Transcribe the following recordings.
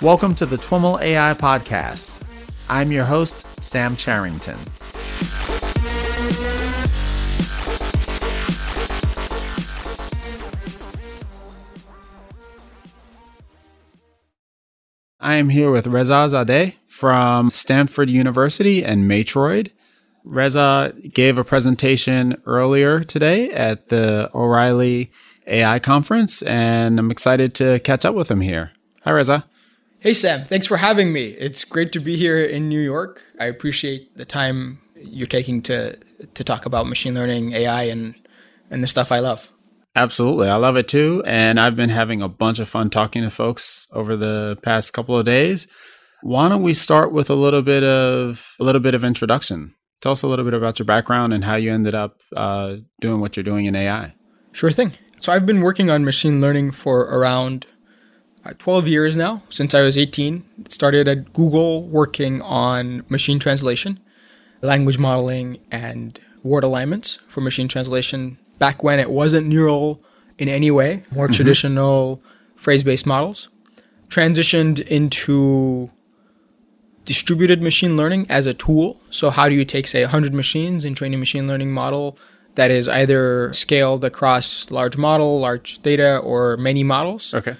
Welcome to the TWIML AI Podcast. I'm your host, Sam Charrington. I am here with Reza Zadeh from Stanford University and Matroid. Reza gave a presentation earlier today at the O'Reilly AI conference, and I'm excited to catch up with him here. Hi, Reza. Hey, Sam. Thanks for having me. It's great to be here in New York. I appreciate the time you're taking to to talk about machine learning, AI, and and the stuff I love. Absolutely. I love it too. And I've been having a bunch of fun talking to folks over the past couple of days. Why don't we start with a little bit of a little bit of introduction? Tell us a little bit about your background and how you ended up uh, doing what you're doing in AI. Sure thing. So I've been working on machine learning for around uh, 12 years now, since I was 18. Started at Google working on machine translation, language modeling, and word alignments for machine translation back when it wasn't neural in any way, more mm-hmm. traditional phrase based models. Transitioned into distributed machine learning as a tool. So, how do you take, say, 100 machines and train a machine learning model that is either scaled across large model, large data, or many models? Okay.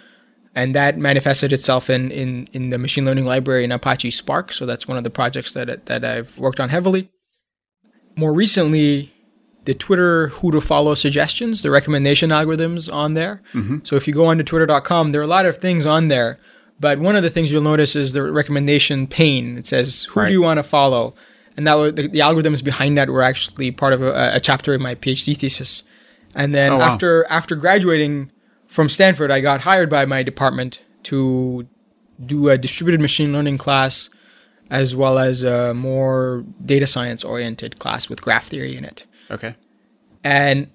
And that manifested itself in, in, in the machine learning library in Apache Spark. So, that's one of the projects that, that I've worked on heavily. More recently, the Twitter who to follow suggestions, the recommendation algorithms on there. Mm-hmm. So if you go onto twitter.com, there are a lot of things on there. But one of the things you'll notice is the recommendation pane. It says, who right. do you want to follow? And that the, the, algorithms behind that were actually part of a, a chapter in my PhD thesis. And then oh, wow. after after graduating from Stanford, I got hired by my department to do a distributed machine learning class as well as a more data science oriented class with graph theory in it. Okay. And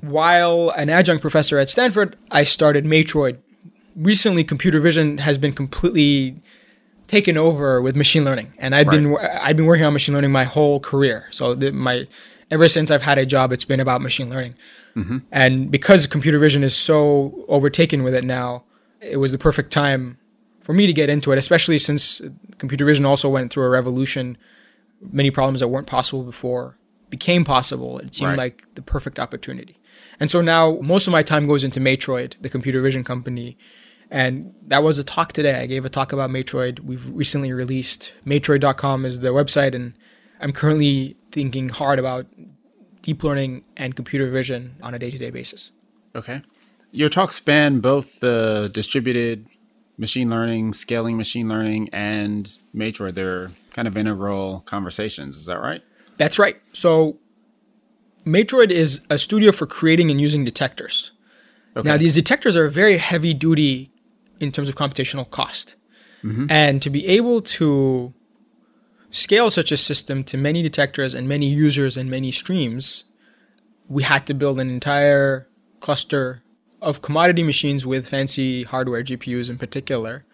while an adjunct professor at Stanford, I started Matroid. Recently, computer vision has been completely taken over with machine learning, and I've right. been I've been working on machine learning my whole career. So the, my ever since I've had a job, it's been about machine learning. Mm-hmm. And because computer vision is so overtaken with it now, it was the perfect time for me to get into it, especially since computer vision also went through a revolution. Many problems that weren't possible before became possible, it seemed right. like the perfect opportunity. And so now most of my time goes into Matroid, the computer vision company. And that was a talk today. I gave a talk about Matroid. We've recently released Matroid.com is the website, and I'm currently thinking hard about deep learning and computer vision on a day to day basis. Okay. Your talk span both the distributed machine learning, scaling machine learning, and Matroid. They're kind of integral conversations. Is that right? That's right. So Matroid is a studio for creating and using detectors. Okay. Now, these detectors are very heavy duty in terms of computational cost. Mm-hmm. And to be able to scale such a system to many detectors and many users and many streams, we had to build an entire cluster of commodity machines with fancy hardware, GPUs in particular,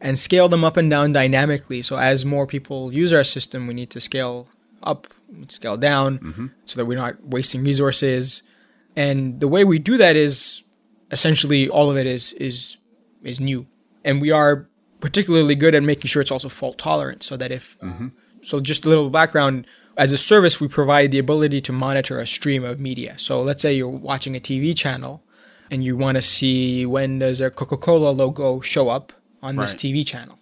and scale them up and down dynamically. So as more people use our system, we need to scale up, scale down, mm-hmm. so that we're not wasting resources. And the way we do that is essentially all of it is is is new, and we are particularly good at making sure it's also fault tolerant, so that if mm-hmm. so, just a little background. As a service, we provide the ability to monitor a stream of media. So let's say you're watching a TV channel and you want to see when does a Coca-Cola logo show up on right. this TV channel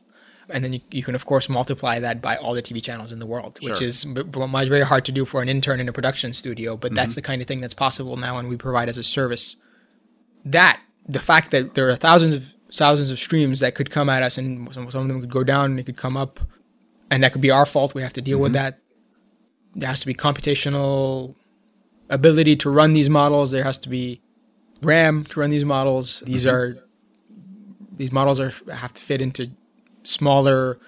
and then you, you can of course multiply that by all the TV channels in the world, which is b- b- very hard to do for an intern in a production studio. But mm-hmm. that's the kind of thing that's possible now, and we provide as a service. That the fact that there are thousands of thousands of streams that could come at us, and some, some of them could go down, and it could come up, and that could be our fault. We have to deal mm-hmm. with that. There has to be computational ability to run these models. There has to be RAM to run these models. These mm-hmm. are these models are have to fit into smaller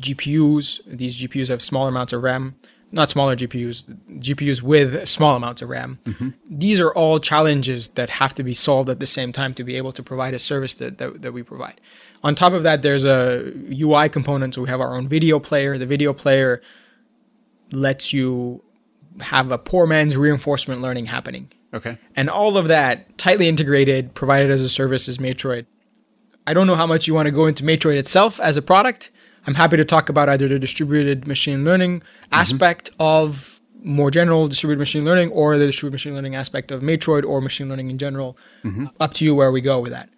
GPUs. These GPUs have smaller amounts of RAM, not smaller GPUs, GPUs with small amounts of RAM. Mm-hmm. These are all challenges that have to be solved at the same time to be able to provide a service that, that, that we provide. On top of that, there's a UI component. So we have our own video player. The video player lets you have a poor man's reinforcement learning happening. Okay. And all of that tightly integrated, provided as a service is Matroid I don't know how much you want to go into Matroid itself as a product. I'm happy to talk about either the distributed machine learning mm-hmm. aspect of more general distributed machine learning or the distributed machine learning aspect of Matroid or machine learning in general. Mm-hmm. Up to you where we go with that.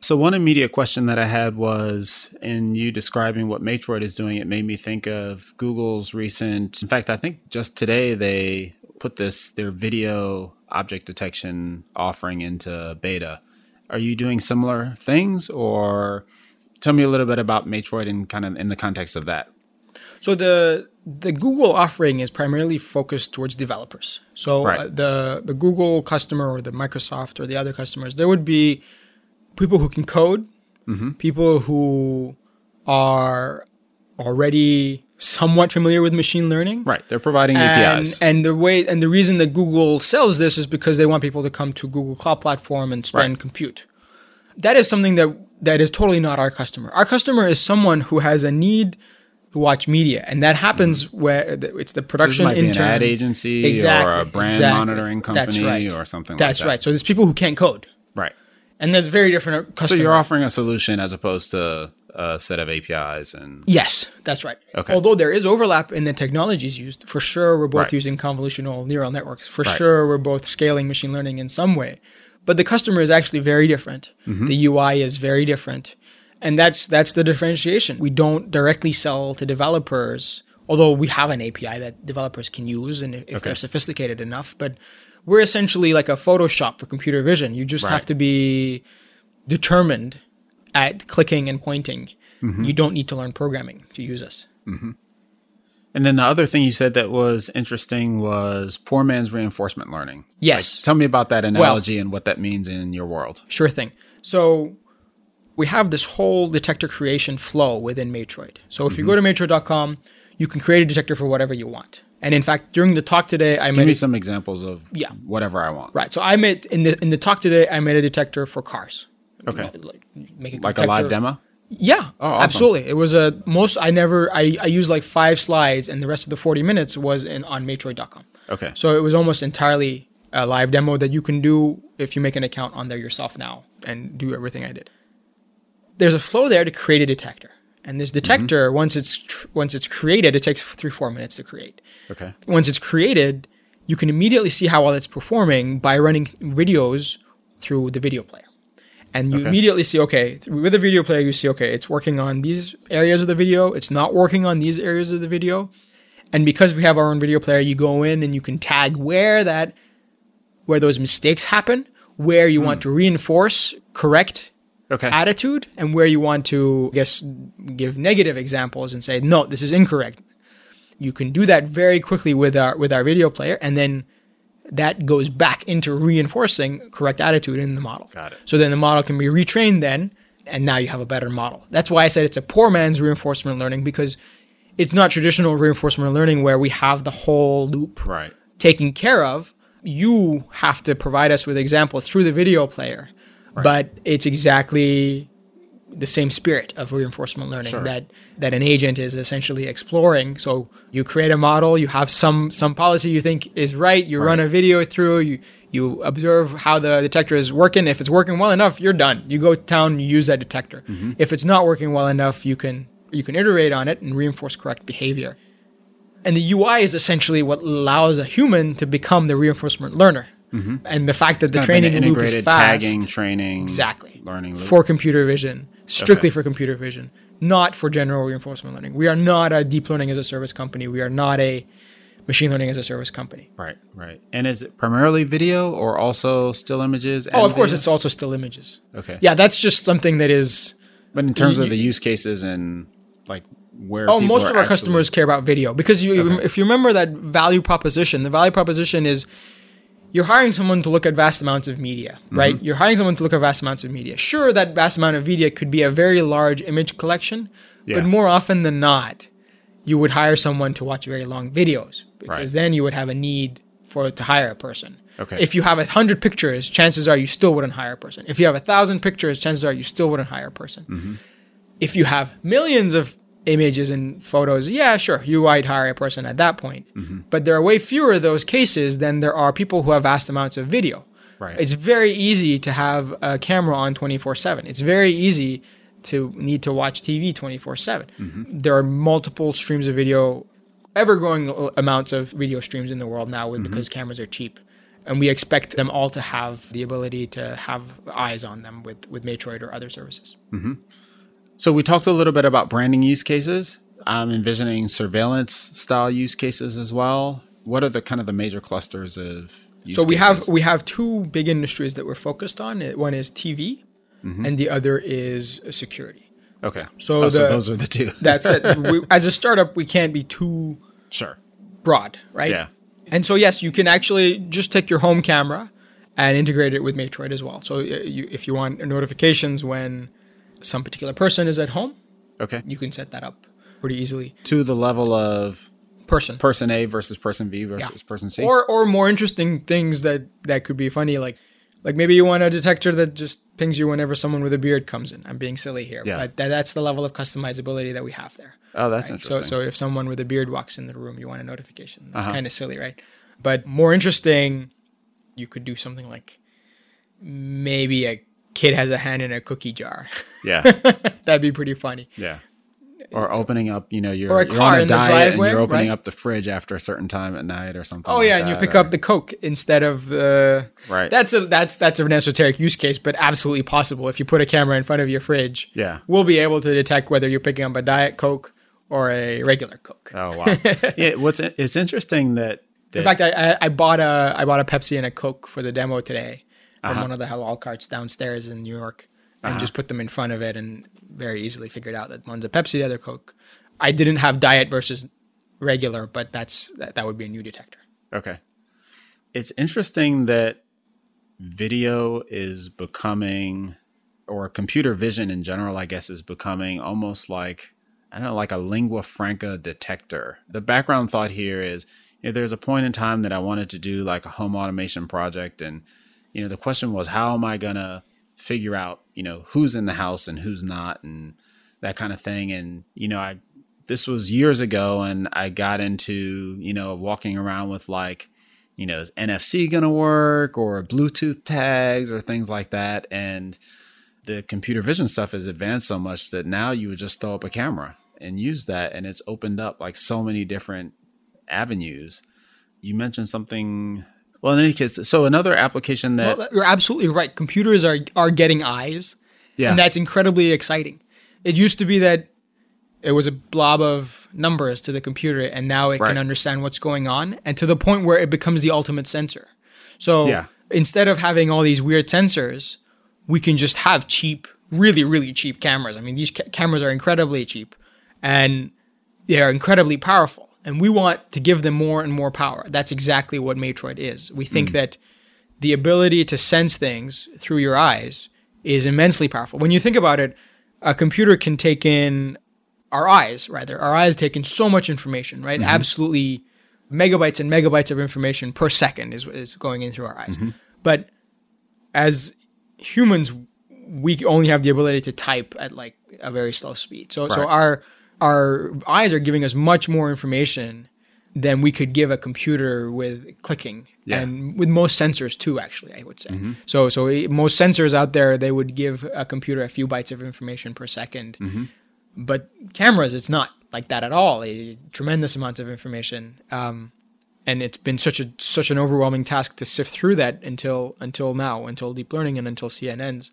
So one immediate question that I had was in you describing what Matroid is doing, it made me think of Google's recent in fact, I think just today they put this their video object detection offering into beta. Are you doing similar things or tell me a little bit about Matroid and kind of in the context of that? So the the Google offering is primarily focused towards developers. So right. uh, the the Google customer or the Microsoft or the other customers, there would be people who can code, mm-hmm. people who are already somewhat familiar with machine learning. Right. They're providing and, APIs. And the way and the reason that Google sells this is because they want people to come to Google Cloud Platform and spend right. compute. That is something that that is totally not our customer. Our customer is someone who has a need to watch media, and that happens mm where it's the production so intern, ad agency, exactly, or a brand exactly. monitoring company, right. or something. That's like that. right. So there's people who can't code, right? And there's very different customers. So you're offering a solution as opposed to a set of APIs and yes, that's right. Okay. Although there is overlap in the technologies used, for sure we're both right. using convolutional neural networks. For right. sure we're both scaling machine learning in some way, but the customer is actually very different. Mm-hmm. The UI is very different, and that's that's the differentiation. We don't directly sell to developers, although we have an API that developers can use, and if okay. they're sophisticated enough, but we're essentially like a Photoshop for computer vision. You just right. have to be determined at clicking and pointing. Mm-hmm. You don't need to learn programming to use us. Mm-hmm. And then the other thing you said that was interesting was poor man's reinforcement learning. Yes. Like, tell me about that analogy well, and what that means in your world. Sure thing. So we have this whole detector creation flow within Matroid. So if mm-hmm. you go to matroid.com, you can create a detector for whatever you want. And in fact, during the talk today, I Give made me some examples of yeah. whatever I want. Right. So I made in the in the talk today, I made a detector for cars. Okay. Like, make a, like a live demo. Yeah, oh, awesome. absolutely. It was a most. I never. I I used like five slides, and the rest of the forty minutes was in on Matroid.com. Okay. So it was almost entirely a live demo that you can do if you make an account on there yourself now and do everything I did. There's a flow there to create a detector. And this detector, mm-hmm. once it's tr- once it's created, it takes three four minutes to create. Okay. Once it's created, you can immediately see how well it's performing by running videos through the video player, and you okay. immediately see okay with the video player you see okay it's working on these areas of the video, it's not working on these areas of the video, and because we have our own video player, you go in and you can tag where that where those mistakes happen, where you mm. want to reinforce correct okay. attitude and where you want to, I guess, give negative examples and say, no, this is incorrect. You can do that very quickly with our with our video player, and then that goes back into reinforcing correct attitude in the model. Got it. So then the model can be retrained then, and now you have a better model. That's why I said it's a poor man's reinforcement learning because it's not traditional reinforcement learning where we have the whole loop right. taken care of. You have to provide us with examples through the video player Right. But it's exactly the same spirit of reinforcement learning sure. that that an agent is essentially exploring. So you create a model, you have some some policy you think is right, you right. run a video through, you you observe how the detector is working. If it's working well enough, you're done. You go down, you use that detector. Mm-hmm. If it's not working well enough, you can you can iterate on it and reinforce correct behavior. And the UI is essentially what allows a human to become the reinforcement learner. Mm-hmm. And the fact that the kind training loop is fast, tagging training, exactly learning loop. for computer vision, strictly okay. for computer vision, not for general reinforcement learning. We are not a deep learning as a service company. We are not a machine learning as a service company. Right, right. And is it primarily video or also still images? oh, of course, it's also still images. Okay. Yeah, that's just something that is. But in terms of the use cases and like where oh most of our customers care about video because you okay. if you remember that value proposition the value proposition is you're hiring someone to look at vast amounts of media, right? Mm-hmm. You're hiring someone to look at vast amounts of media. Sure, that vast amount of media could be a very large image collection, yeah. but more often than not, you would hire someone to watch very long videos because right. then you would have a need for to hire a person. Okay. If you have a hundred pictures, chances are you still wouldn't hire a person. If you have a thousand pictures, chances are you still wouldn't hire a person. Mm-hmm. If you have millions of images and photos, yeah, sure, you might hire a person at that point. Mm-hmm. But there are way fewer of those cases than there are people who have vast amounts of video. Right. It's very easy to have a camera on 24 7. It's very easy to need to watch TV 24 7. Mm-hmm. There are multiple streams of video, ever growing amounts of video streams in the world now with, mm-hmm. because cameras are cheap. And we expect them all to have the ability to have eyes on them with, with Matroid or other services. Mm-hmm. So we talked a little bit about branding use cases. I'm envisioning surveillance style use cases as well. What are the kind of the major clusters of use So we cases? have we have two big industries that we're focused on. One is TV, and the other is security. okay. So Oh, so those are the two. That's it. we, as a startup, we can't be too sure. broad, right? Yeah. And so yes, you can actually just take your home camera and integrate it with Matroid as well. So uh, you, if you want notifications when some particular person is at home, Okay. you can set that up pretty easily. To the level of Person. person A versus person B versus person C. Or or more interesting things that that could be funny, like like maybe you want a detector that just pings you whenever someone with a beard comes in. I'm being silly here, Yeah. but that, that's the level of customizability that we have there. oh, that's right? interesting. So so if someone with a beard walks in the room, you want a notification. That's Uh-huh. kind of silly, right? But more interesting, you could do something like maybe a kid has a hand in a cookie jar. yeah. That'd be pretty funny. Yeah. Or opening up, you know, you're, Or a you're car on a in the diet and driveway, you're opening right? up the fridge after a certain time at night or something. Oh like yeah, and you pick or- up the Coke instead of the. Right. That's a that's that's an esoteric use case, but absolutely possible. If you put a camera in front of your fridge, Yeah. we'll be able to detect whether you're picking up a diet Coke or a regular Coke. Oh wow. yeah. What's it's interesting that, that In fact, I, I I bought a I bought a Pepsi and a Coke for the demo today from Uh-huh. one of the halal carts downstairs in New York, and just put them in front of it, and very easily figured out that one's a Pepsi, the other Coke. I didn't have diet versus regular, but that's that, that would be a new detector. Okay. It's interesting that video is becoming, or computer vision in general, I guess, is becoming almost like, I don't know, like a lingua franca detector. The background thought here is you know, there's a point in time that I wanted to do like a home automation project. And, you know, the question was, how am I going to figure out, you know, who's in the house and who's not and that kind of thing. And, you know, I, this was years ago and I got into, you know, walking around with like, you know, is NFC going to work or Bluetooth tags or things like that. And the computer vision stuff has advanced so much that now you would just throw up a camera and use that. And it's opened up like so many different avenues. You mentioned something. Well, in any case, so another application that, Well, you're absolutely right. Computers are are getting eyes, yeah, and that's incredibly exciting. It used to be that it was a blob of numbers to the computer, and now it Right. can understand what's going on, and to the point where it becomes the ultimate sensor. So Yeah. instead of having all these weird sensors, we can just have cheap, really, really cheap cameras. I mean, these ca- cameras are incredibly cheap, and they are incredibly powerful. And we want to give them more and more power. That's exactly what Matroid is. We think hmm. that the ability to sense things through your eyes is immensely powerful. When you think about it, a computer can take in our eyes, rather, our eyes take in so much information, right? Mm-hmm. Absolutely megabytes and megabytes of information per second is, is going in through our eyes. Mm-hmm. But as humans, we only have the ability to type at like a very slow speed. So, so our our eyes are giving us much more information than we could give a computer with clicking Yeah. and with most sensors too. Actually, I would say. So, so eh, most sensors out there they would give a computer a few bytes of information per 2nd but cameras, it's not like that at all. A tremendous amounts of information. Um, and it's been such a such an overwhelming task to sift through that until until now, until deep learning and until CNNs.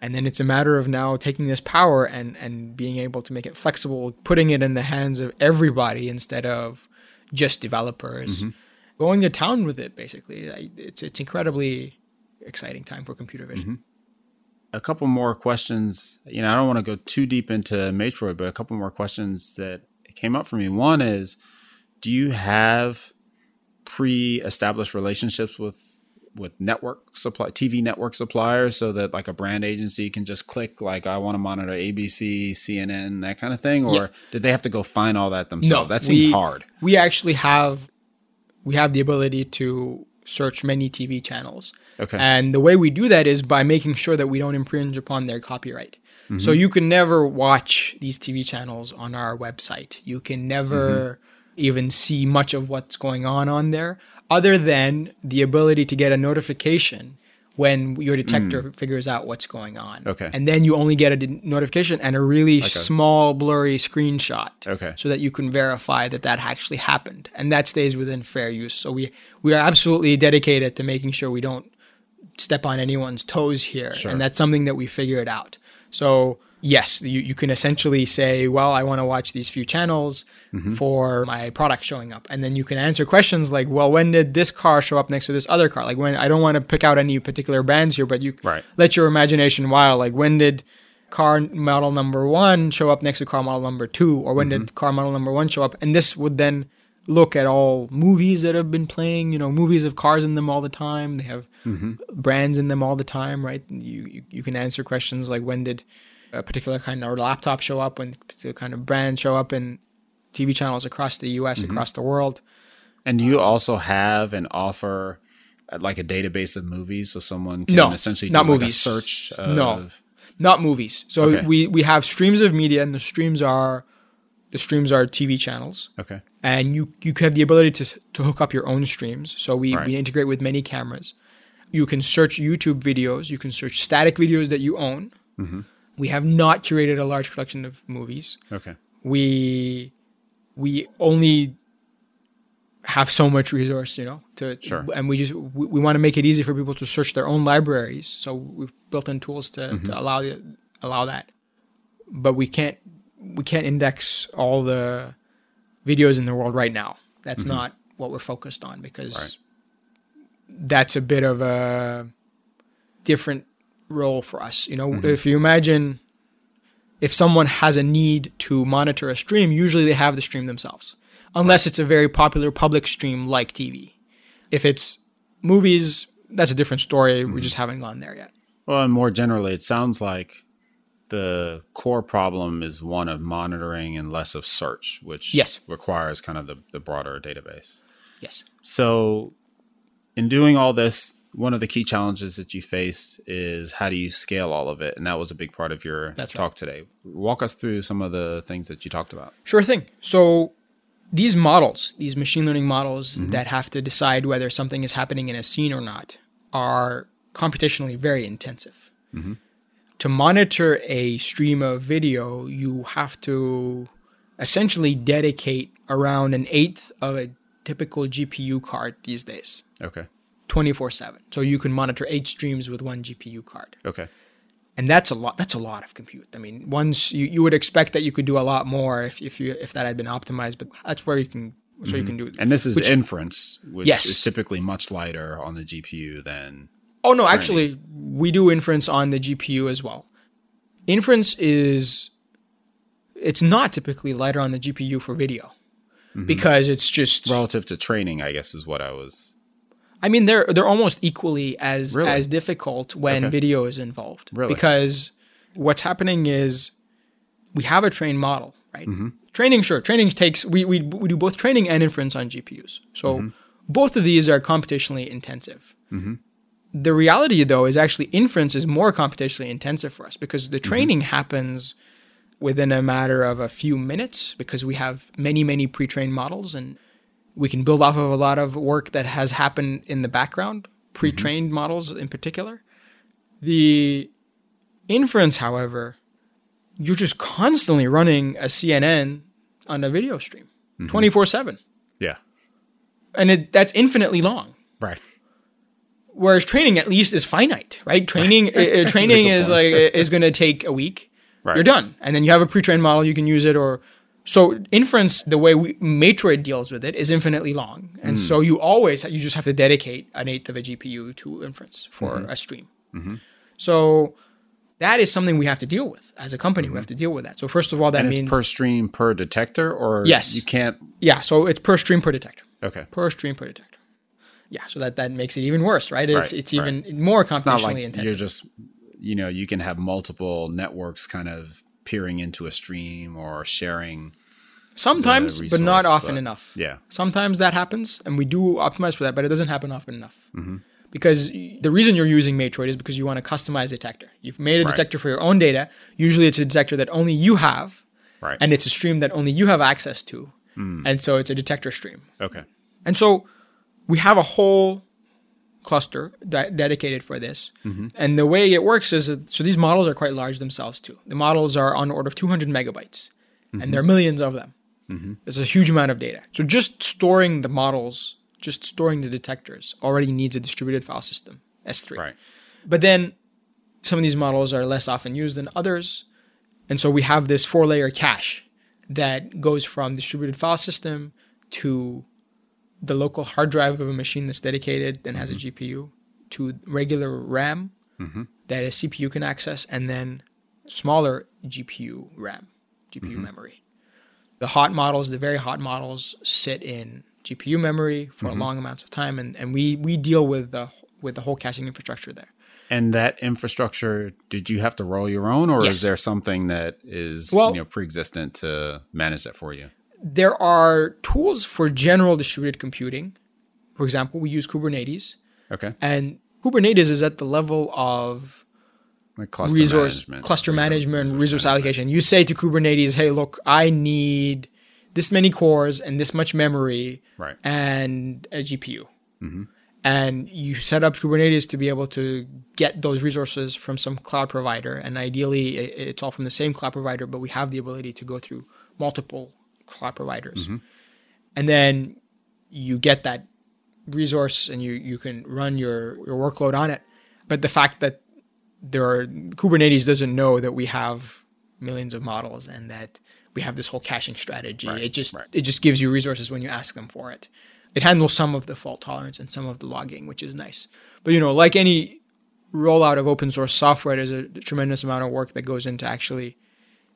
And then it's a matter of now taking this power and and being able to make it flexible, putting it in the hands of everybody instead of just developers, mm-hmm. going to town with it. Basically, it's it's incredibly exciting time for computer vision. Mm-hmm. a couple more questions. You know, I don't want to go too deep into Matroid, but a couple more questions that came up for me. One is, do you have pre-established relationships with with network supply TV network suppliers so that like a brand agency can just click like I want to monitor ABC, CNN, that kind of thing, or Yeah. did they have to go find all that themselves? No, that seems we- hard. We actually have we have the ability to search many TV channels. Okay. And the way we do that is by making sure that we don't infringe upon their copyright. Mm-hmm. So you can never watch these TV channels on our website. You can never Mm-hmm. even see much of what's going on on there other than the ability to get a notification when your detector figures out what's going on. Mm. Okay. And then you only get a d- notification and a really small, blurry screenshot. Okay. So that you can verify that that actually happened, and that stays within fair use. So we we are absolutely dedicated to making sure we don't step on anyone's toes here, and that's something that we figured out. So yes, you, you can essentially say, well, I want to watch these few channels Mm-hmm. for my product showing up. And then you can answer questions like, well, when did this car show up next to this other car? Like when I don't want to pick out any particular brands here, but you Right. let your imagination wild. Like when did car model number one show up next to car model number two? Or when Mm-hmm. did car model number one show up? And this would then look at all movies that have been playing, you know, movies have cars in them all the time. They have Mm-hmm. brands in them all the time, right? You, you you can answer questions like when did a particular kind of laptop show up, when a particular kind of brand show up in TV channels across the U.S. Mm-hmm. across the world. And do you also have and offer uh, like a database of movies so someone can No, essentially not do like a movies. search of No. Not movies. So Okay. we we have streams of media, and the streams are the streams are TV channels, Okay. and you you have the ability to to hook up your own streams. So we Right. we integrate with many cameras. You can search YouTube videos. You can search static videos that you own. Mm-hmm. We have not curated a large collection of movies. Okay. we we only have so much resource, you know, to Sure. and we just we, we want to make it easy for people to search their own libraries. So we've built in tools to, to mm-hmm. allow the, allow that. But we can't we can't index all the videos in the world right now. That's mm-hmm. not what we're focused on because Right. that's a bit of a different role for us. You know, mm-hmm. if you imagine if someone has a need to monitor a stream, usually they have the stream themselves, unless it's a very popular public stream like TV. If it's movies, that's a different story. We mm-hmm. just haven't gone there yet. Well, and more generally, it sounds like the core problem is one of monitoring and less of search, which Yes. requires kind of the, the broader database. Yes. So, in doing all this, one of the key challenges that you faced is how do you scale all of it? And that was a big part of your That's talk today. Walk us through some of the things that you talked about. Sure thing. So these models, these machine learning models mm-hmm. that have to decide whether something is happening in a scene or not, are computationally very intensive. Mm-hmm. To monitor a stream of video, you have to essentially dedicate around an eighth of a typical GPU card these days, Okay. 24 7. So you can monitor eight streams with one GPU card Okay. and that's a lot that's a lot of compute i mean once you, you would expect that you could do a lot more if, if you if that had been optimized but that's where you can that's where you can mm-hmm. do it And this is Which- inference, which Yes. is typically much lighter on the GPU than. oh no actually we do inference on the gpu as well inference is it's not typically lighter on the gpu for video mm-hmm. because it's just Relative to training, I guess, is what I was. I mean, they're they're almost equally as Really? as difficult when Okay. video is involved. Really? Because what's happening is we have a trained model, right? Mm-hmm. Training, sure, training takes we, we we do both training and inference on GPUs. So Mm-hmm. both of these are computationally intensive. The reality, though, is actually inference is more computationally intensive for us because Mm-hmm. the training happens within a matter of a few minutes because we have many many pre-trained models and we can build off of a lot of work that has happened in the background, pre-trained models in particular. The inference, however, you're just constantly running a CNN on a video stream, 24/7. Yeah. And it, that's infinitely long. Right. Whereas training at least is finite, right? Training uh, uh, training is point. like is going to take a week. Right. You're done, and then you have a pre-trained model. You can use it, or so inference. The way we, Matroid deals with it is infinitely long, and Hmm. so you always you just have to dedicate an eighth of a GPU to inference for Mm-hmm. a stream. So that is something we have to deal with as a company. We have to deal with that. So first of all, that Mm-hmm. And means per stream per detector, or Yes. you can't. yeah. So it's per stream per detector. Okay. Per stream per detector. Yeah. So that that makes it even worse, right? It's Right, it's even more computationally It's like intensive. you're just, you know, you can have multiple networks kind of peering into a stream or sharing. Sometimes, but not often but- enough. Yeah. Sometimes that happens, and we do optimize for that, but it doesn't happen often enough. Mm-hmm. Because the reason you're using Matroid is because you want to customize a detector. You've made a Right. detector for your own data. Usually, it's a detector that only you have, Right. and it's a stream that only you have access to, Hmm. and so it's a detector stream. okay. And so we have a whole cluster de- dedicated for this. Mm-hmm. And the way it works is that, so these models are quite large themselves too. The models are on the order of 200 megabytes, and there are mm-hmm. millions of them. Mm-hmm. It's a huge amount of data. So just storing the models, just storing the detectors, already needs a distributed file system, S3. Right. But then some of these models are less often used than others. And so we have this four layer cache that goes from distributed file system to the local hard drive of a machine that's dedicated and has a mm-hmm. GPU to regular RAM mm-hmm. that a CPU can access and then smaller GPU RAM, GPU mm-hmm. memory. The hot models, the very hot models sit in GPU memory for long amounts of time and, and we, we deal with the with the whole caching infrastructure there. And that infrastructure, did you have to roll your own, or Yes. is there something that is Well- you know pre-existent to manage that for you? There are tools for general distributed computing. For example, we use Kubernetes, Okay, and Kubernetes is at the level of like cluster resource management, cluster resource- management, resource, management. allocation. You say to Kubernetes, "Hey, look, I need this many cores and this much memory Right. and a GPU." Mm-hmm. And you set up Kubernetes to be able to get those resources from some cloud provider, and ideally, it's all from the same cloud provider. But we have the ability to go through multiple cloud providers, mm-hmm. and then you get that resource and you you can run your your workload on it. But the fact that there are Kubernetes doesn't know that we have millions of models and that we have this whole caching strategy. Right, it just right. it just gives you resources when you ask them for it. It handles some of the fault tolerance and some of the logging, which is nice. But you know, like any rollout of open source software, there's a tremendous amount of work that goes into actually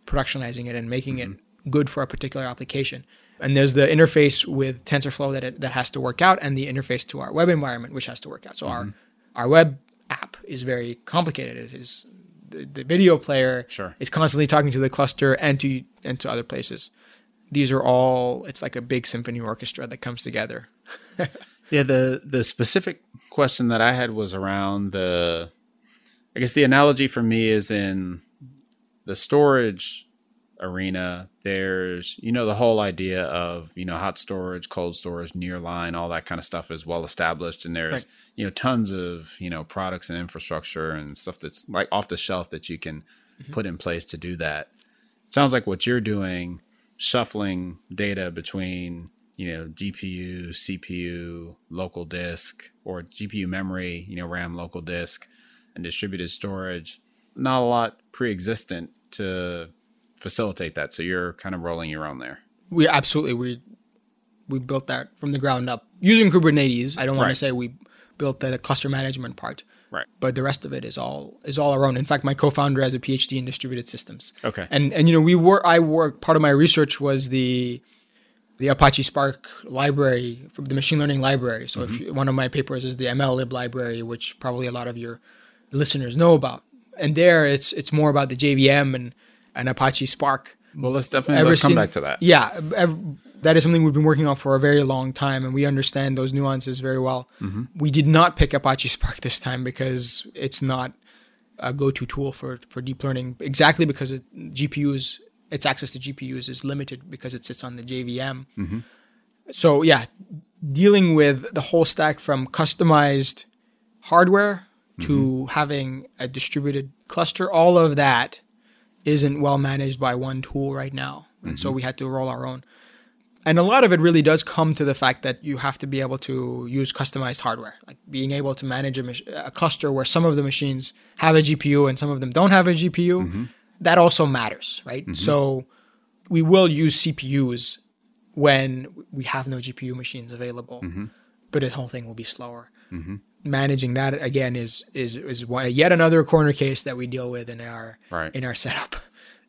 productionizing it and making it mm-hmm. Good for a particular application. And there's the interface with TensorFlow that it, that has to work out, and the interface to our web environment, which has to work out. So our mm-hmm. our web app is very complicated. It is the, the video player Sure. is constantly talking to the cluster and to and to other places. These are all it's like a big symphony orchestra that comes together. Yeah, the the specific question that I had was around the I guess the analogy for me is in the storage arena, there's you know the whole idea of, you know, hot storage, cold storage, nearline, all that kind of stuff is well established and there's, Right. you know, tons of, you know, products and infrastructure and stuff that's like off the shelf that you can mm-hmm. put in place to do that. It sounds like what you're doing shuffling data between you know GPU, CPU, local disk, or GPU memory, you know RAM, local disk, and distributed storage. Not a lot pre-existent to facilitate that. So you're kind of rolling your own there. We absolutely we we built that from the ground up using Kubernetes. I don't want Right. to say we built the cluster management part, Right. but the rest of it is all is all our own. In fact, my co-founder has a PhD in distributed systems. Okay. And and you know we were I work part of my research was the the Apache Spark library the machine learning library. So if mm-hmm. you, one of my papers is the MLlib library, which probably a lot of your listeners know about. And there it's it's more about the JVM and and Apache Spark. Well, let's definitely Ever let's come seen- back to that. Yeah, ev- that is something we've been working on for a very long time, and we understand those nuances very well. Mm-hmm. We did not pick Apache Spark this time because it's not a go-to tool for for deep learning. Exactly because it, GPUs, its access to GPUs is limited because it sits on the JVM. Mm-hmm. So yeah, dealing with the whole stack from customized hardware to mm-hmm. having a distributed cluster, all of that isn't well managed by one tool right now. And so mm-hmm. we had to roll our own. And a lot of it really does come to the fact that you have to be able to use customized hardware, like being able to manage a, mach- a cluster where some of the machines have a GPU and some of them don't have a GPU. Mm-hmm. That also matters, right? Mm-hmm. So we will use CPUs when we have no GPU machines available, but the whole thing will be slower. Managing that again is is is one, yet another corner case that we deal with in our Right. in our setup.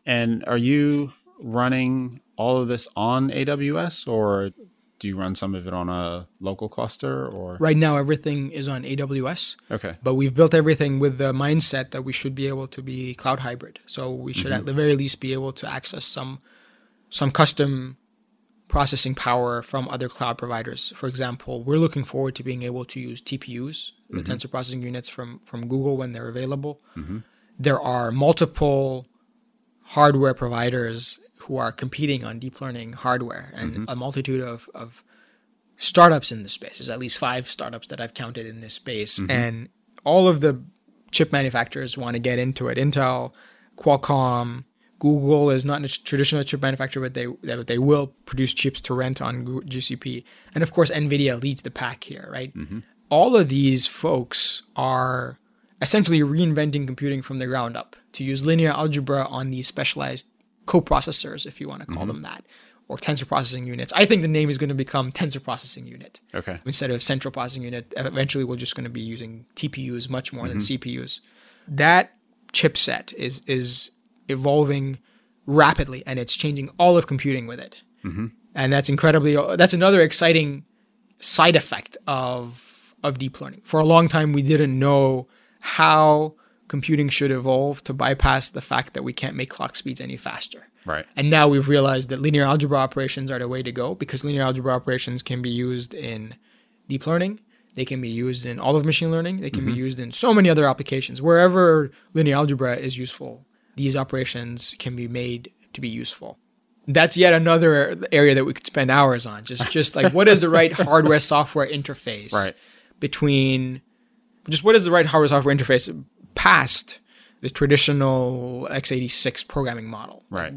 And are you running all of this on AWS or do you run some of it on a local cluster or Right now, everything is on AWS, Okay. but we've built everything with the mindset that we should be able to be cloud hybrid. So we should mm-hmm. at the very least be able to access some some custom processing power from other cloud providers. For example, we're looking forward to being able to use TPUs, the mm-hmm. tensor processing units from from Google when they're available. Mm-hmm. There are multiple hardware providers who are competing on deep learning hardware and mm-hmm. a multitude of, of startups in this space. There's at least five startups that I've counted in this space, and all of the chip manufacturers want to get into it. Intel, Qualcomm, Google is not a traditional chip manufacturer, but they but they will produce chips to rent on GCP, and of course, Nvidia leads the pack here, right? Mm-hmm. All of these folks are essentially reinventing computing from the ground up to use linear algebra on these specialized coprocessors, if you want to call mm-hmm. them that, or tensor processing units. I think the name is going to become tensor processing unit Okay. instead of central processing unit. Eventually, we're just going to be using TPUs much more than mm-hmm. CPUs. That chipset is is evolving rapidly, and it's changing all of computing with it. Mm-hmm. And that's incredibly. That's another exciting side effect of of deep learning. For a long time, we didn't know how computing should evolve to bypass the fact that we can't make clock speeds any faster. Right. And now we've realized that linear algebra operations are the way to go because linear algebra operations can be used in deep learning. They can be used in all of machine learning. They can be mm-hmm. used in so many other applications. Wherever linear algebra is useful, these operations can be made to be useful. That's yet another area that we could spend hours on. Just just like what is the right hardware software interface Right. between just what is the right hardware software interface past the traditional x86 programming model. Right.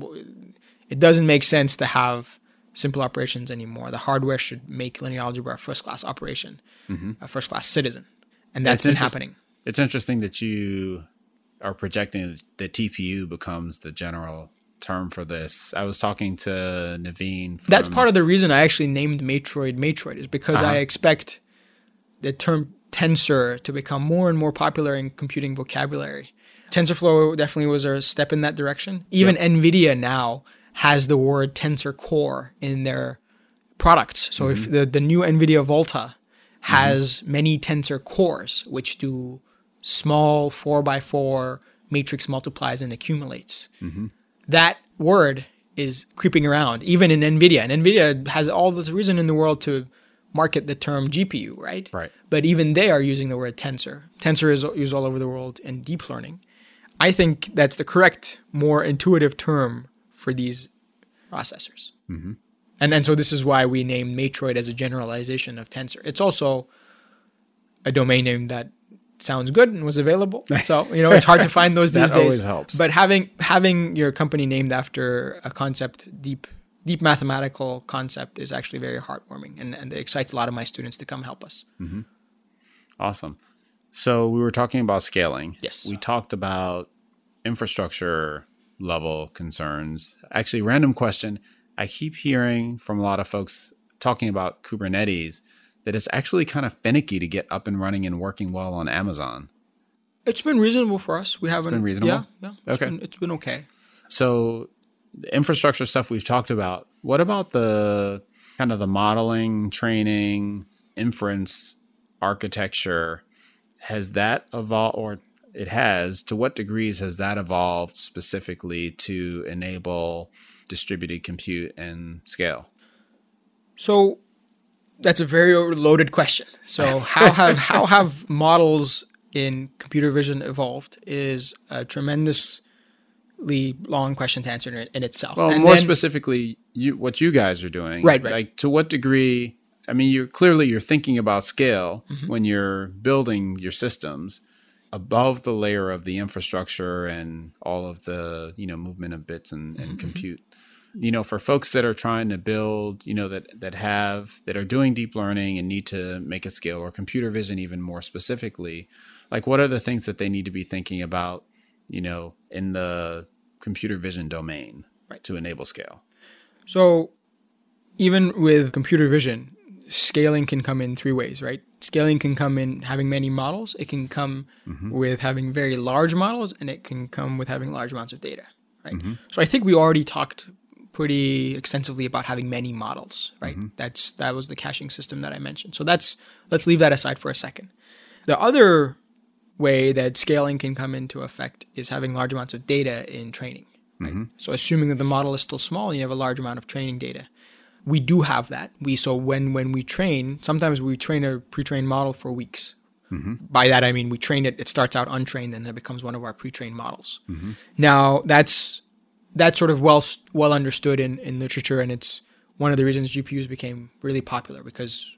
It doesn't make sense to have simple operations anymore. The hardware should make linear algebra a first class operation, mm-hmm. a first class citizen. And that's It's been happening. It's interesting that you are projecting that TPU becomes the general term for this. I was talking to Naveen. From, That's part of the reason I actually named Matroid Matroid is because I Uh-huh. expect the term tensor to become more and more popular in computing vocabulary. TensorFlow definitely was a step in that direction. Even NVIDIA now has the word tensor core in their products. So if Mm-hmm. the, the new NVIDIA Volta has many tensor cores, which do small four by four matrix multiplies and accumulates. Mm-hmm. That word is creeping around, even in NVIDIA. And NVIDIA has all the reason in the world to market the term GPU, right? Right. But even they are using the word tensor. Tensor is used all over the world in deep learning. I think that's the correct, more intuitive term for these processors. Mm-hmm. And then so this is why we named Matroid as a generalization of tensor. It's also a domain name that sounds good and was available. So you know it's hard to find those these That days. always helps. But having having your company named after a concept deep deep mathematical concept is actually very heartwarming and, and it excites a lot of my students to come help us. Mm-hmm. Awesome. So we were talking about scaling. Yes. We talked about infrastructure level concerns. Actually, random question. I keep hearing from a lot of folks talking about Kubernetes that it's actually kind of finicky to get up and running and working well on Amazon. It's been reasonable for us. We haven't been reasonable? Yeah, yeah. It's Okay. been, it's been okay. So the infrastructure stuff we've talked about. What about the kind of the modeling, training, inference, architecture? Has that evolved or it has, to what degrees has that evolved specifically to enable distributed compute and scale? So that's a very loaded question. So how have how have models in computer vision evolved is a tremendously long question to answer in, in itself. Well, And more then- specifically, you what you guys are doing, Right, right. Like to what degree? I mean, you're clearly you're thinking about scale Mm-hmm. when you're building your systems above the layer of the infrastructure and all of the you know movement of bits and, Mm-hmm. and compute. You know, for folks that are trying to build, you know, that that have that are doing deep learning and need to make it scale, or computer vision even more specifically, like what are the things that they need to be thinking about, you know, in the computer vision domain Right. to enable scale? So even with computer vision, scaling can come in three ways, right? Scaling can come in having many models. It can come mm-hmm. with having very large models, and it can come with having large amounts of data, right? Mm-hmm. So I think we already talked pretty extensively about having many models, right? Mm-hmm. That's that was the caching system that I mentioned. So that's let's leave that aside for a second. The other way that scaling can come into effect is having large amounts of data in training. Right? Mm-hmm. So assuming that the model is still small and you have a large amount of training data, we do have that. We so when when we train, sometimes we train a pre-trained model for weeks. Mm-hmm. By that I mean we train it. It starts out untrained and then it becomes one of our pre-trained models. Now that's that's sort of well well understood in in literature and it's one of the reasons GPUs became really popular because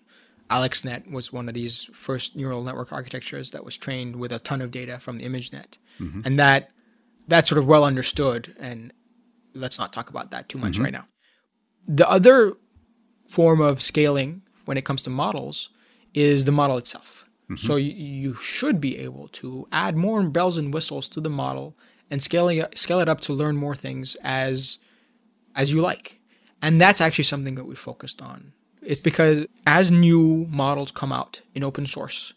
AlexNet was one of these first neural network architectures that was trained with a ton of data from the ImageNet, mm-hmm. and that that's sort of well understood. And let's not talk about that too much mm-hmm. right now. The other form of scaling when it comes to models is the model itself. Mm-hmm. So you, you should be able to add more bells and whistles to the model and scaling scale it up to learn more things as as you like. And that's actually something that we focused on. It's because as new models come out in open source,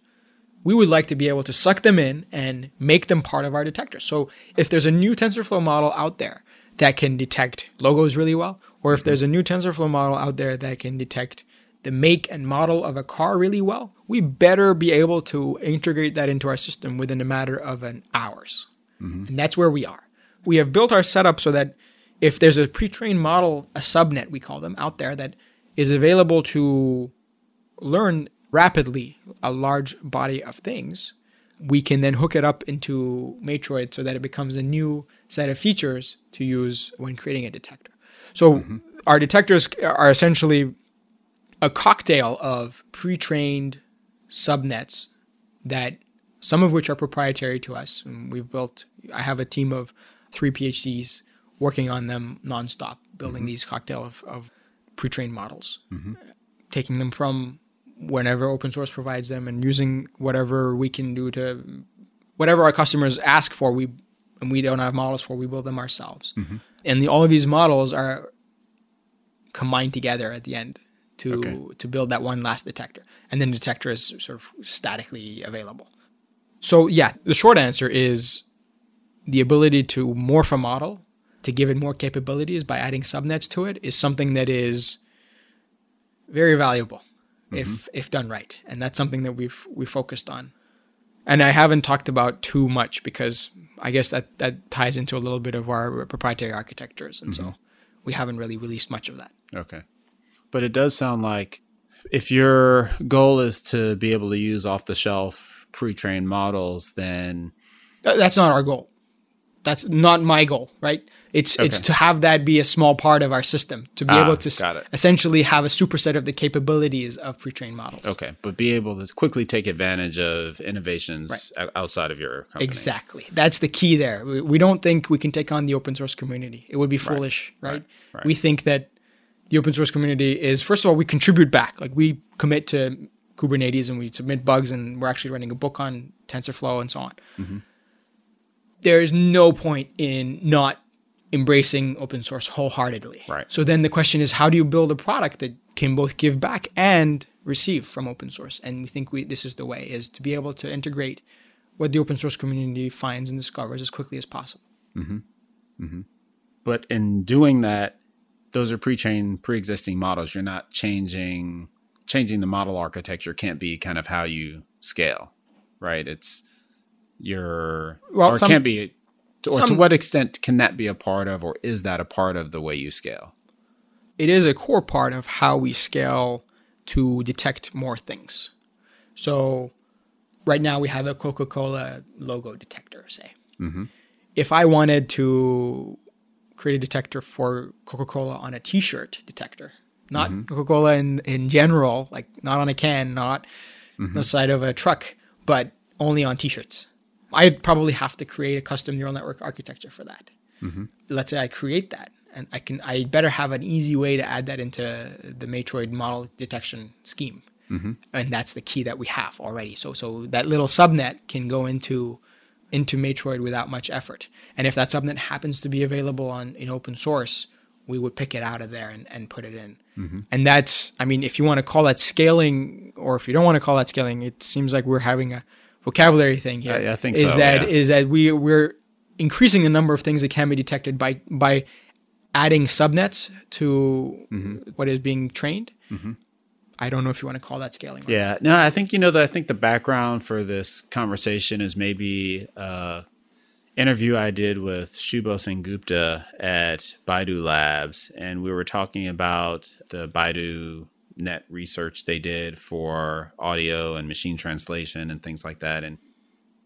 we would like to be able to suck them in and make them part of our detector. So if there's a new TensorFlow model out there that can detect logos really well, or if there's a new TensorFlow model out there that can detect the make and model of a car really well, we better be able to integrate that into our system within a matter of an hours. Mm-hmm. And that's where we are. We have built our setup so that if there's a pre-trained model, a subnet we call them out there that is available to learn rapidly a large body of things, we can then hook it up into Matroid so that it becomes a new set of features to use when creating a detector. So mm-hmm. our detectors are essentially a cocktail of pre-trained subnets that some of which are proprietary to us. And we've built I have a team of three PhDs working on them nonstop, building mm-hmm. these cocktail of, of pre-trained models, mm-hmm. taking them from whenever open source provides them and using whatever we can do to whatever our customers ask for we and we don't have models for we build them ourselves mm-hmm. and the, all of these models are combined together at the end to okay. to build that one last detector and then the detector is sort of statically available so yeah the short answer is the ability to morph a model to give it more capabilities by adding subnets to it is something that is very valuable mm-hmm. if if done right, and that's something that we've we focused on. And I haven't talked about too much because I guess that that ties into a little bit of our proprietary architectures, and mm-hmm. so we haven't really released much of that. Okay, but it does sound like if your goal is to be able to use off the shelf pre-trained models, then that's not our goal. That's not my goal, right? It's okay. it's to have that be a small part of our system to be ah, able to essentially have a superset of the capabilities of pre-trained models. Okay, but be able to quickly take advantage of innovations right. outside of your company. Exactly, that's the key there. We don't think we can take on the open source community. It would be foolish, right? right? right. We think that the open source community is first of all we contribute back, like we commit to Kubernetes and we submit bugs, and we're actually writing a book on TensorFlow and so on. Mm-hmm. There is no point in not embracing open source wholeheartedly. Right. So then the question is, how do you build a product that can both give back and receive from open source? And we think we this is the way is to be able to integrate what the open source community finds and discovers as quickly as possible. Mm-hmm. Mm-hmm. But in doing that, those are pre-trained, pre-existing models. You're not changing changing the model architecture. Can't be kind of how you scale, right? It's your well, or some, can't be or Some, to what extent can that be a part of, or is that a part of the way you scale? It is a core part of how we scale to detect more things. So, right now we have a Coca Cola logo detector, say. Mm-hmm. If I wanted to create a detector for Coca Cola on a t shirt detector, not mm-hmm. Coca Cola in, in general, like not on a can, not mm-hmm. the side of a truck, but only on t shirts I'd probably have to create a custom neural network architecture for that. Mm-hmm. Let's say I create that, and I can I better have an easy way to add that into the Matroid model detection scheme, mm-hmm. and that's the key that we have already. So so that little subnet can go into into Matroid without much effort, and if that subnet happens to be available on in open source, we would pick it out of there and, and put it in. Mm-hmm. And that's, I mean, if you want to call that scaling, or if you don't want to call that scaling, it seems like we're having a vocabulary thing here. I, I think is so, that yeah. is that we we're increasing the number of things that can be detected by by adding subnets to mm-hmm. what is being trained. Mm-hmm. I don't know if you want to call that scaling. Right? Yeah, no, I think you know that. I think the background for this conversation is maybe uh, interview I did with Shubho Sengupta at Baidu Labs, and we were talking about the Baidu net research they did for audio and machine translation and things like that. And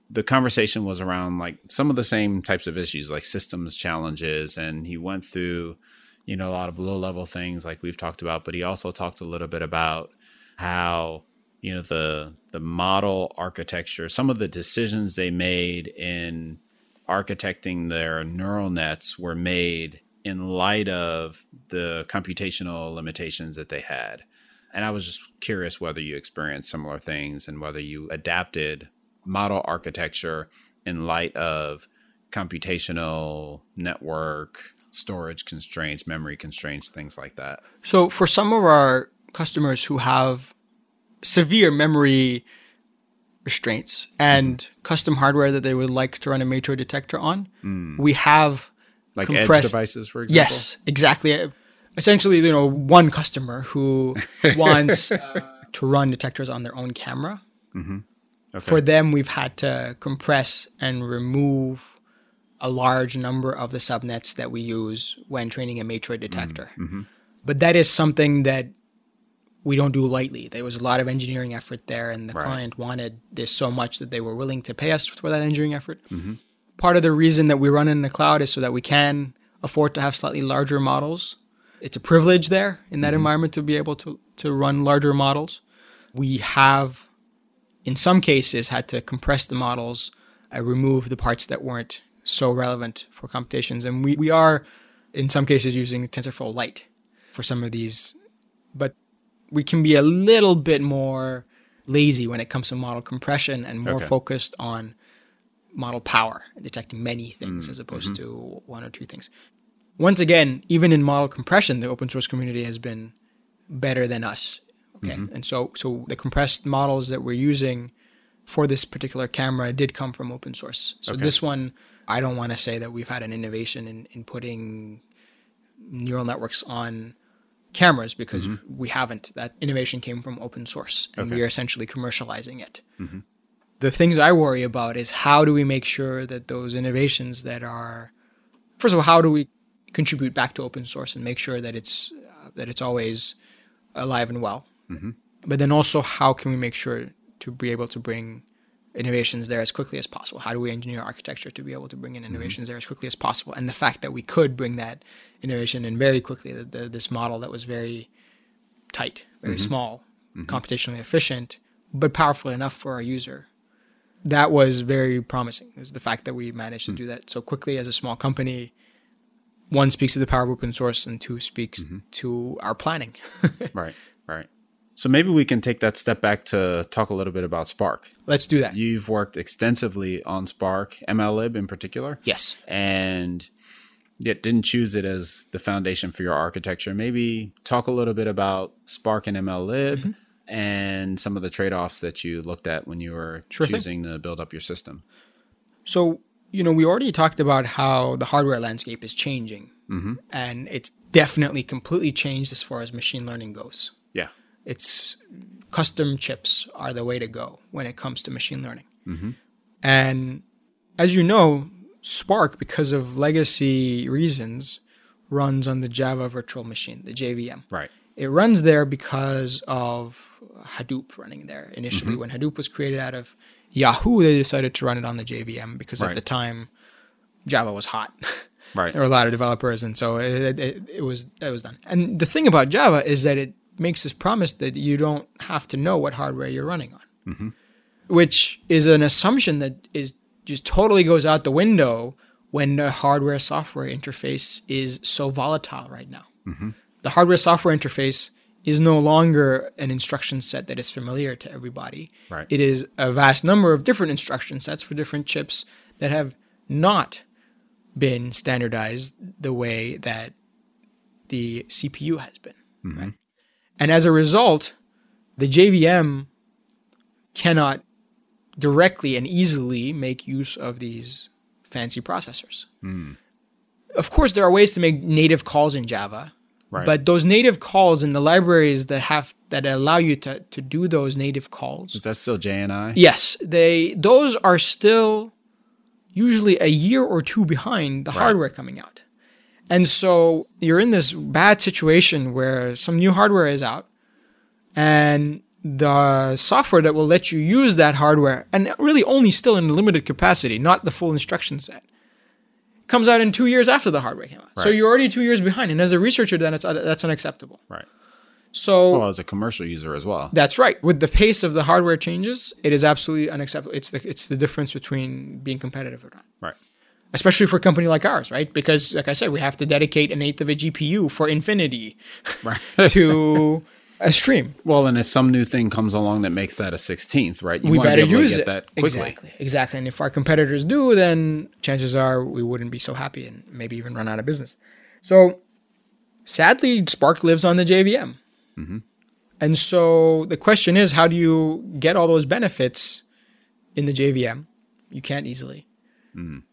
the conversation was around like some of the same types of issues, like systems challenges. And he went through, you know, a lot of low level things like we've talked about, but he also talked a little bit about how, you know, the the model architecture, some of the decisions they made in architecting their neural nets were made in light of the computational limitations that they had. And I was just curious whether you experienced similar things and whether you adapted model architecture in light of computational network storage constraints, memory constraints, things like that. So for some of our customers who have severe memory restraints and mm-hmm. custom hardware that they would like to run a Matroid detector on, mm. we have like edge devices, for example. Yes, exactly. Essentially, you know, one customer who wants uh, to run detectors on their own camera. Mm-hmm. Okay. For them, we've had to compress and remove a large number of the subnets that we use when training a Matroid detector. Mm, mm-hmm. But that is something that we don't do lightly. There was a lot of engineering effort there, and the right. client wanted this so much that they were willing to pay us for that engineering effort. Mm-hmm. Part of the reason that we run in the cloud is so that we can afford to have slightly larger models. It's a privilege there in that mm-hmm. environment to be able to, to run larger models. We have, in some cases, had to compress the models, uh, remove the parts that weren't so relevant for computations. And we, we are, in some cases, using TensorFlow Lite for some of these. But we can be a little bit more lazy when it comes to model compression and more okay. focused on model power, detecting many things mm, as opposed mm-hmm. to one or two things. Once again, even in model compression, the open source community has been better than us. Okay. Mm-hmm. And so so the compressed models that we're using for this particular camera did come from open source. So okay. this one I don't want to say that we've had an innovation in, in putting neural networks on cameras because mm-hmm. we haven't. That innovation came from open source and okay. we are essentially commercializing it. Mm-hmm. The things I worry about is how do we make sure that those innovations that are, first of all, how do we contribute back to open source and make sure that it's uh, that it's always alive and well. Mm-hmm. But then also, how can we make sure to be able to bring innovations there as quickly as possible? How do we engineer architecture to be able to bring in mm-hmm. innovations mm-hmm. there as quickly as possible? And the fact that we could bring that innovation in very quickly, the, the, this model that was very tight, very mm-hmm. small, mm-hmm. computationally efficient, but powerful enough for our user. That was very promising. Is the fact that we managed to mm. do that so quickly as a small company. One speaks to the power of open source, and two speaks mm-hmm. to our planning. right, right. So maybe we can take that step back to talk a little bit about Spark. Let's do that. You've worked extensively on Spark, MLlib in particular. Yes. And yet didn't choose it as the foundation for your architecture. Maybe talk a little bit about Spark and MLlib mm-hmm. and some of the trade-offs that you looked at when you were sure choosing thing. to build up your system. So, you know, we already talked about how the hardware landscape is changing. Mm-hmm. And it's definitely completely changed as far as machine learning goes. It's custom chips are the way to go when it comes to machine learning. Mm-hmm. And as you know, Spark, because of legacy reasons, runs on the Java Virtual Machine, the JVM. Right. It runs there because of Hadoop running there. Initially, mm-hmm. when Hadoop was created out of Yahoo, they decided to run it on the JVM because right. at the time Java was hot. Right. there were a lot of developers, and so it, it, it was it was done. And the thing about Java is that it makes this promise that you don't have to know what hardware you're running on, mm-hmm. which is an assumption that is just totally goes out the window when the hardware software interface is so volatile right now. Mm-hmm. The hardware software interface is no longer an instruction set that is familiar to everybody. Right. It is a vast number of different instruction sets for different chips that have not been standardized the way that the CPU has been. Mm-hmm. Right? And as a result, the JVM cannot directly and easily make use of these fancy processors. Mm. Of course, there are ways to make native calls in Java, right. but those native calls in the libraries that have that allow you to, to do those native calls. Is that still JNI? Yes, they those are still usually a year or two behind the right. hardware coming out. And so you're in this bad situation where some new hardware is out and the software that will let you use that hardware, and really only still in a limited capacity, not the full instruction set, comes out in two years after the hardware came out. So you're already two years behind. And as a researcher, then it's uh, that's unacceptable. Right. So Well, as a commercial user as well. that's right. With the pace of the hardware changes, it is absolutely unacceptable. It's the it's the difference between being competitive or not. Right. Especially for a company like ours, right? Because like I said, we have to dedicate an eighth of a GPU for infinity Right. to a stream. well, and if some new thing comes along that makes that a 16th, right? You we better be able to use get it. that quickly. Exactly. Exactly. And if our competitors do, then chances are we wouldn't be so happy and maybe even run out of business. So sadly, Spark lives on the JVM. Mm-hmm. And so the question is, how do you get all those benefits in the JVM? You can't easily. Mm.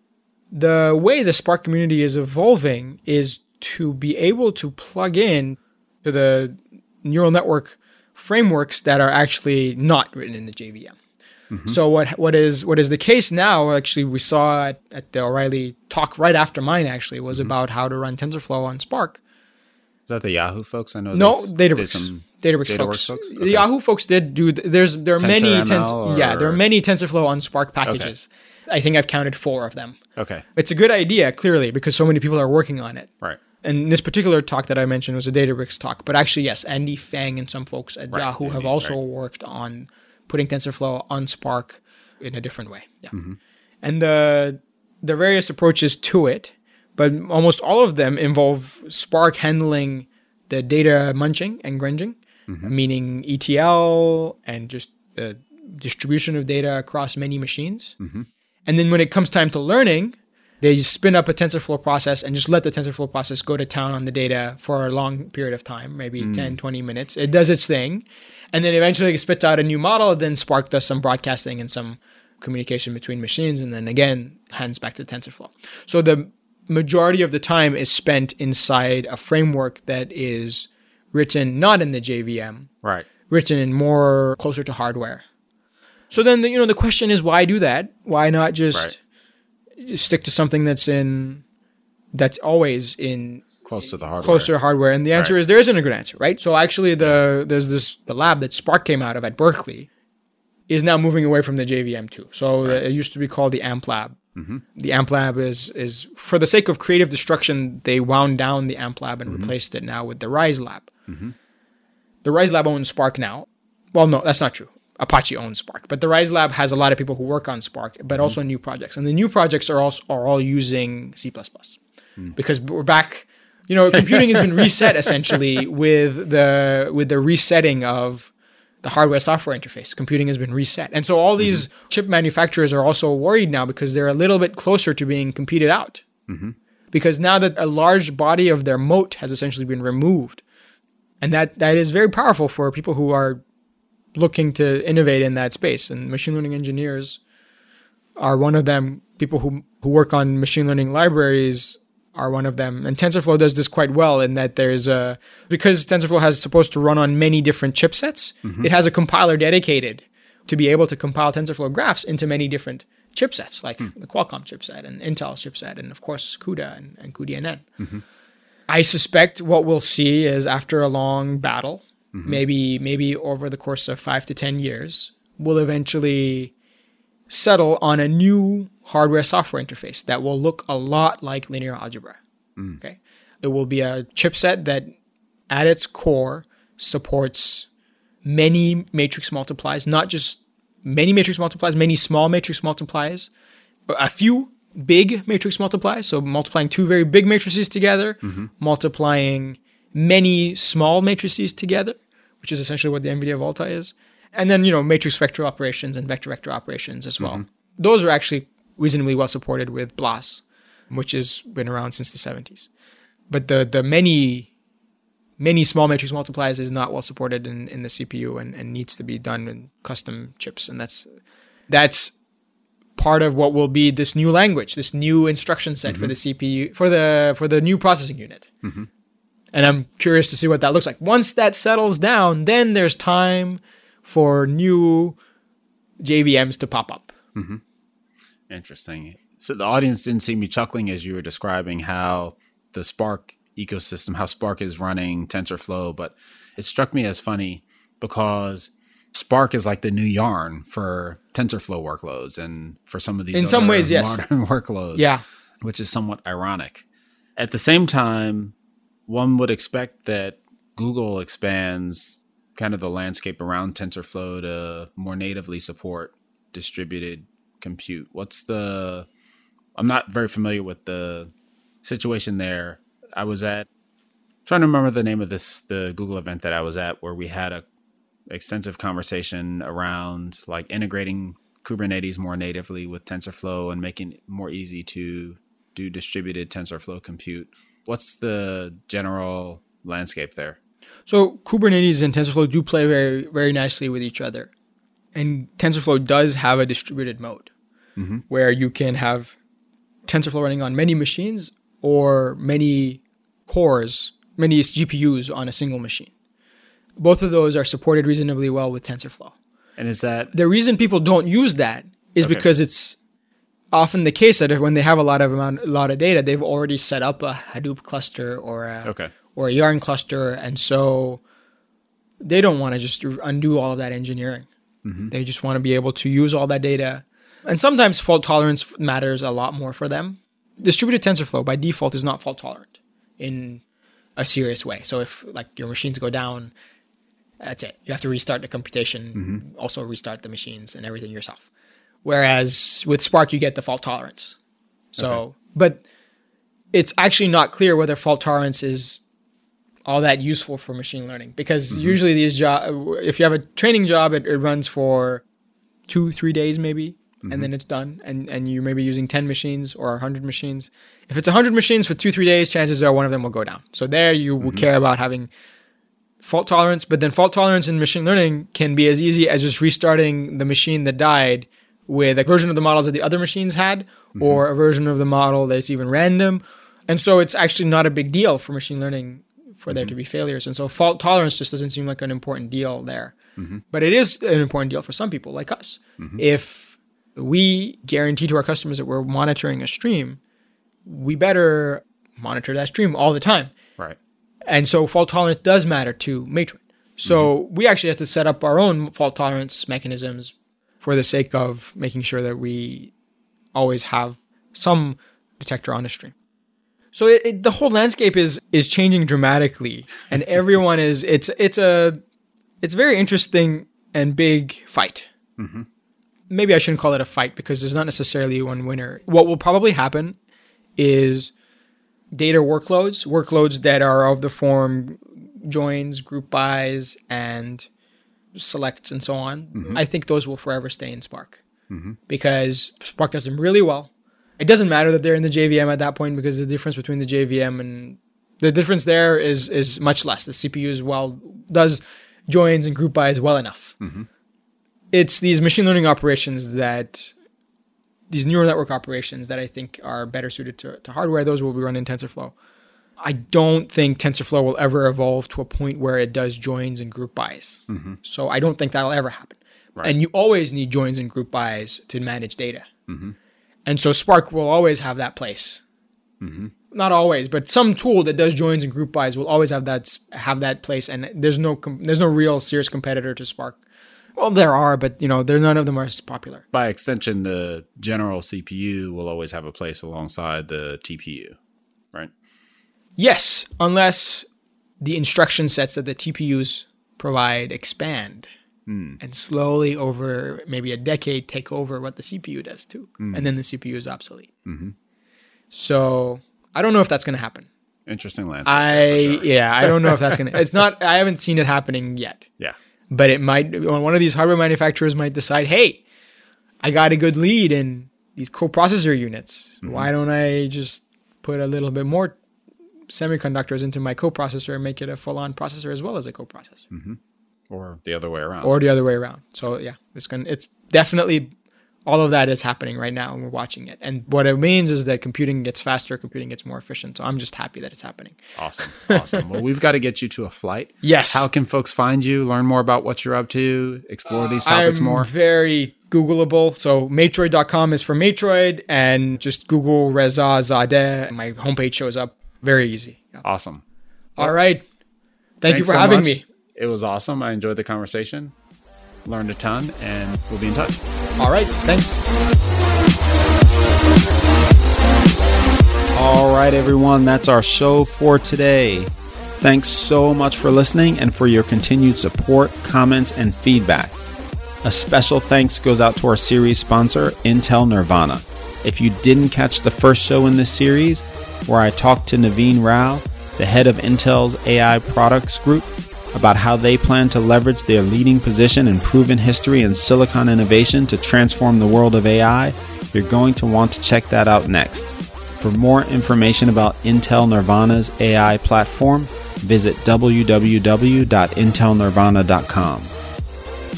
The way the Spark community is evolving is to be able to plug in to the neural network frameworks that are actually not written in the JVM. Mm-hmm. So what what is what is the case now? Actually, we saw at, at the O'Reilly talk right after mine. Actually, was mm-hmm. about how to run TensorFlow on Spark. Is that the Yahoo folks? I know. No, Databricks. Databricks, Databricks folks. folks? The Yahoo folks did do. There's there are many TensorML tens, yeah there are many TensorFlow on Spark packages. I think I've counted four of them. Okay. It's a good idea, clearly, because so many people are working on it. Right. And this particular talk that I mentioned was a Databricks talk, but actually, yes, Andy Feng and some folks at Right, Yahoo have Andy, also worked on putting TensorFlow on Spark in a different way. Yeah, Mm-hmm. and the the various approaches to it, but almost all of them involve Spark handling the data munching and grunging, Mm-hmm. meaning ETL and just the distribution of data across many machines. Mm-hmm. And then when it comes time to learning, they spin up a TensorFlow process and just let the TensorFlow process go to town on the data for a long period of time, maybe Mm. 10, 20 minutes. It does its thing. And then eventually it spits out a new model. Then Spark does some broadcasting and some communication between machines. And then again, hands back to TensorFlow. So the majority of the time is spent inside a framework that is written not in the JVM, Right. written in more closer to hardware. So then, the, you know, the question is, why do that? Why not just, just stick to something that's in that's always in Close to the hardware. closer to hardware? And the answer Right. is there isn't a good answer, right? So actually, the there's this the lab that Spark came out of at Berkeley is now moving away from the JVM too. So uh, it used to be called the AMP Lab. The AMP Lab is is for the sake of creative destruction, they wound down the AMP Lab and replaced it now with the Rise Lab. The Rise Lab owns Spark now. Well, no, that's not true. Apache owns Spark, but the Rise Lab has a lot of people who work on Spark, but mm-hmm. also new projects. And the new projects are also are all using C++ mm. because we're back. You know, computing has been reset essentially with the with the resetting of the hardware software interface. Computing has been reset, and so all mm-hmm. these chip manufacturers are also worried now because they're a little bit closer to being competed out. Mm-hmm. Because now that a large body of their moat has essentially been removed, and that that is very powerful for people who are looking to innovate in that space. And machine learning engineers are one of them. People who who work on machine learning libraries are one of them. And TensorFlow does this quite well in that there's a because TensorFlow has supposed to run on many different chipsets. Mm-hmm. It has a compiler dedicated to be able to compile TensorFlow graphs into many different chipsets, like hmm. the Qualcomm chipset and Intel's chipset, and of course CUDA and, and cuDNN. Mm-hmm. I suspect what we'll see is after a long battle, Mm-hmm. maybe maybe over the course of five to ten years, we'll eventually settle on a new hardware software interface that will look a lot like linear algebra. Mm. Okay. It will be a chipset that at its core supports many matrix multiplies, not just many matrix multiplies, many small matrix multiplies, a few big matrix multiplies. So multiplying two very big matrices together, mm-hmm. multiplying many small matrices together, which is essentially what the NVIDIA Volta is. And then, you know, matrix vector operations and vector vector operations as well. Mm-hmm. Those are actually reasonably well supported with BLAS, which has been around since the 70s. But the the many many small matrix multiplies is not well supported in, in the CPU and, and needs to be done in custom chips. And that's that's part of what will be this new language, this new instruction set for mm-hmm. the CPU for the for the new processing unit. Mm-hmm. And I'm curious to see what that looks like. Once that settles down, then there's time for new JVMs to pop up. Mm-hmm. Interesting. So the audience didn't see me chuckling as you were describing how the Spark ecosystem, how Spark is running TensorFlow, but it struck me as funny because Spark is like the new yarn for TensorFlow workloads and for some of these In some ways, yes. modern workloads. Yeah. which is somewhat ironic. At the same time, one would expect that Google expands kind of the landscape around TensorFlow to more natively support distributed compute. What's the I'm not very familiar with the situation there. I was at trying to remember the name of this the Google event that I was at where we had a extensive conversation around like integrating Kubernetes more natively with TensorFlow and making it more easy to do distributed TensorFlow compute. What's the general landscape there? So Kubernetes and TensorFlow do play very very nicely with each other. And TensorFlow does have a distributed mode mm-hmm. where you can have TensorFlow running on many machines or many cores, many GPUs on a single machine. Both of those are supported reasonably well with TensorFlow. And is that the reason people don't use that is okay. because it's often the case that when they have a lot of amount, a lot of data, they've already set up a Hadoop cluster or a okay. or a Yarn cluster, and so they don't want to just undo all of that engineering. Mm-hmm. They just want to be able to use all that data. And sometimes fault tolerance matters a lot more for them. Distributed TensorFlow by default is not fault tolerant in a serious way. So if like your machines go down, that's it. You have to restart the computation, mm-hmm. also restart the machines and everything yourself. Whereas with Spark, you get the fault tolerance. So, okay. but it's actually not clear whether fault tolerance is all that useful for machine learning because mm-hmm. usually these job, if you have a training job, it, it runs for two, three days maybe, mm-hmm. and then it's done. And and you may be using ten machines or hundred machines. If it's hundred machines for two, three days, chances are one of them will go down. So there, you will mm-hmm. care about having fault tolerance, but then fault tolerance in machine learning can be as easy as just restarting the machine that died with a version of the models that the other machines had, mm-hmm. or a version of the model that's even random. And so it's actually not a big deal for machine learning for mm-hmm. there to be failures. And so fault tolerance just doesn't seem like an important deal there. Mm-hmm. But it is an important deal for some people like us. Mm-hmm. If we guarantee to our customers that we're monitoring a stream, we better monitor that stream all the time. Right. And so fault tolerance does matter to Matroid. So mm-hmm. we actually have to set up our own fault tolerance mechanisms for the sake of making sure that we always have some detector on a stream. So it, it, the whole landscape is is changing dramatically, and everyone is it's it's a it's very interesting and big fight. Mm-hmm. Maybe I shouldn't call it a fight because there's not necessarily one winner. What will probably happen is data workloads, workloads that are of the form joins, group bys, and selects, and so on. Mm-hmm. I think those will forever stay in Spark mm-hmm. because Spark does them really well. It doesn't matter that they're in the JVM at that point because the difference between the JVM and the difference there is is much less. The CPU is well does joins and group bys well enough. Mm-hmm. It's these machine learning operations that these neural network operations that I think are better suited to, to hardware, those will be run in TensorFlow. I don't think TensorFlow will ever evolve to a point where it does joins and group bys. Mm-hmm. So I don't think that'll ever happen. Right. And you always need joins and group bys to manage data. Mm-hmm. And so Spark will always have that place. Mm-hmm. Not always, but some tool that does joins and group bys will always have that have that place. And there's no com- there's no real serious competitor to Spark well, there are, but you know, they're none of them are as popular. By extension, the general CPU will always have a place alongside the TPU, right? Yes, unless the instruction sets that the TPUs provide expand mm. and slowly over maybe a decade take over what the CPU does too, mm. and then the CPU is obsolete. Mm-hmm. So I don't know if that's going to happen. Interesting landscape. I sure. yeah, I don't know if that's going to. It's not. I haven't seen it happening yet. Yeah. But it might one of these hardware manufacturers might decide, hey, I got a good lead in these coprocessor units. Mm-hmm. Why don't I just put a little bit more semiconductors into my coprocessor and make it a full-on processor as well as a coprocessor? Mm-hmm. Or the other way around. Or the other way around. So yeah, it's going it's definitely all of that is happening right now and we're watching it. And what it means is that computing gets faster, computing gets more efficient. So I'm just happy that it's happening. Awesome. Awesome. well, we've got to get you to a flight. Yes. How can folks find you, learn more about what you're up to, explore uh, these topics I'm more? Very Googleable. So matroid.com is for Matroid and just Google Reza Zadeh. My homepage shows up. Very easy. Yeah. Awesome. All right. Thank you for so having much. me. It was awesome. I enjoyed the conversation learned a ton, and we'll be in touch. All right. Thanks. All right, everyone, that's our show for today. Thanks so much for listening and for your continued support, comments, and feedback. A special thanks goes out to our series sponsor, Intel Nirvana. If you didn't catch the first show in this series, where I talked to Naveen Rao, the head of Intel's AI products group, about how they plan to leverage their leading position and proven history in silicon innovation to transform the world of AI, you're going to want to check that out next. For more information about Intel Nirvana's AI platform, visit www.intelnirvana.com.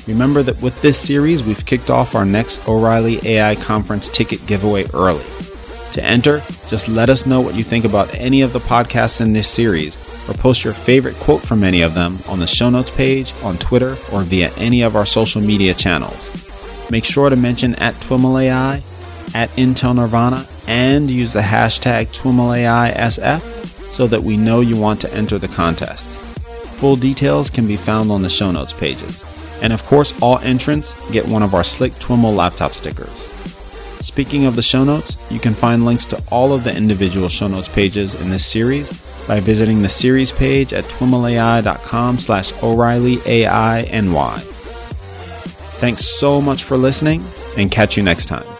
Remember that with this series, we've kicked off our next O'Reilly AI conference ticket giveaway early. To enter, just let us know what you think about any of the podcasts in this series, or post your favorite quote from any of them on the show notes page, on Twitter, or via any of our social media channels. Make sure to mention at TwiMLAI, at Intel Nirvana, and use the hashtag TwiMLAISF so that we know you want to enter the contest. Full details can be found on the show notes pages. And of course, all entrants get one of our slick TWIML laptop stickers. Speaking of the show notes, you can find links to all of the individual show notes pages in this series by visiting the series page at twimlai.com slash O'Reilly AI. Thanks so much for listening and catch you next time.